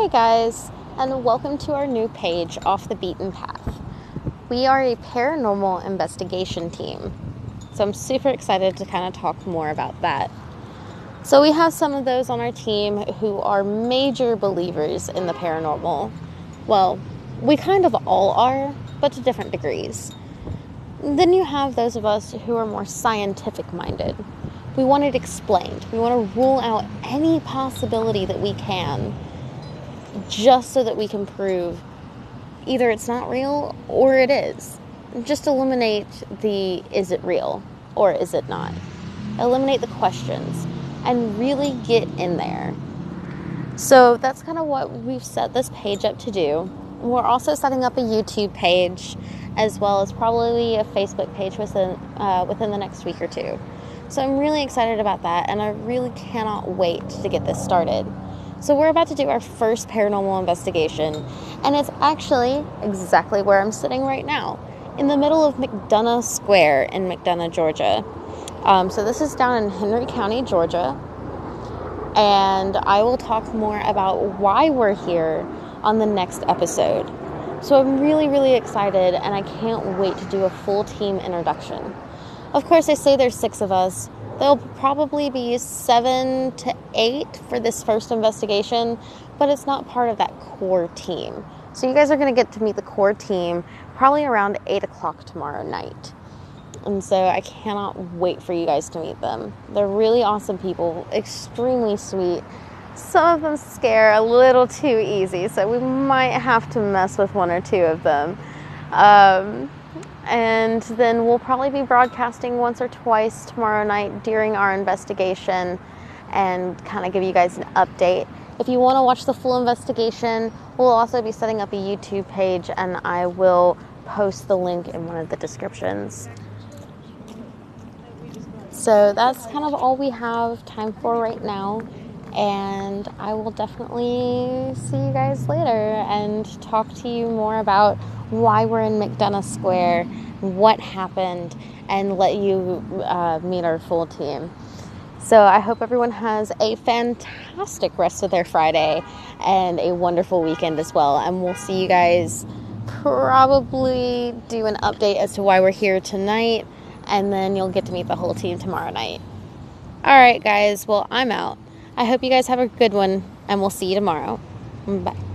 Hey guys, and welcome to our new page, Off the Beaten Path. We are a paranormal investigation team, so I'm super excited to kind of talk more about that. So, we have some of those on our team who are major believers in the paranormal. Well, we kind of all are, but to different degrees. Then you have those of us who are more scientific minded. We want it explained. We want to rule out any possibility that we can just so that we can prove either it's not real or it is. Just eliminate the is it real or is it not? Eliminate the questions and really get in there. So that's kind of what we've set this page up to do. We're also setting up a YouTube page as well as probably a Facebook page within uh, within the next week or two. So I'm really excited about that, and I really cannot wait to get this started. So we're about to do our first paranormal investigation, and it's actually exactly where I'm sitting right now, in the middle of McDonough Square in McDonough, Georgia. Um, so this is down in Henry County, Georgia, and I will talk more about why we're here on the next episode. So I'm really, really excited, and I can't wait to do a full team introduction. Of course, I say there's six of us, There'll probably be seven to eight for this first investigation, but it's not part of that core team. So you guys are going to get to meet the core team probably around 8 o'clock tomorrow night. And so I cannot wait for you guys to meet them. They're really awesome people, extremely sweet. Some of them scare a little too easy, so we might have to mess with one or two of them. Um, and then we'll probably be broadcasting once or twice tomorrow night during our investigation and kind of give you guys an update. If you want to watch the full investigation, we'll also be setting up a YouTube page and I will post the link in one of the descriptions. So that's kind of all we have time for right now. And I will definitely see you guys later and talk to you more about why we're in McDonough Square, what happened, and let you uh, meet our full team. So I hope everyone has a fantastic rest of their Friday and a wonderful weekend as well. And we'll see you guys probably do an update as to why we're here tonight, and then you'll get to meet the whole team tomorrow night. All right, guys. Well, I'm out. I hope you guys have a good one, and we'll see you tomorrow. Bye.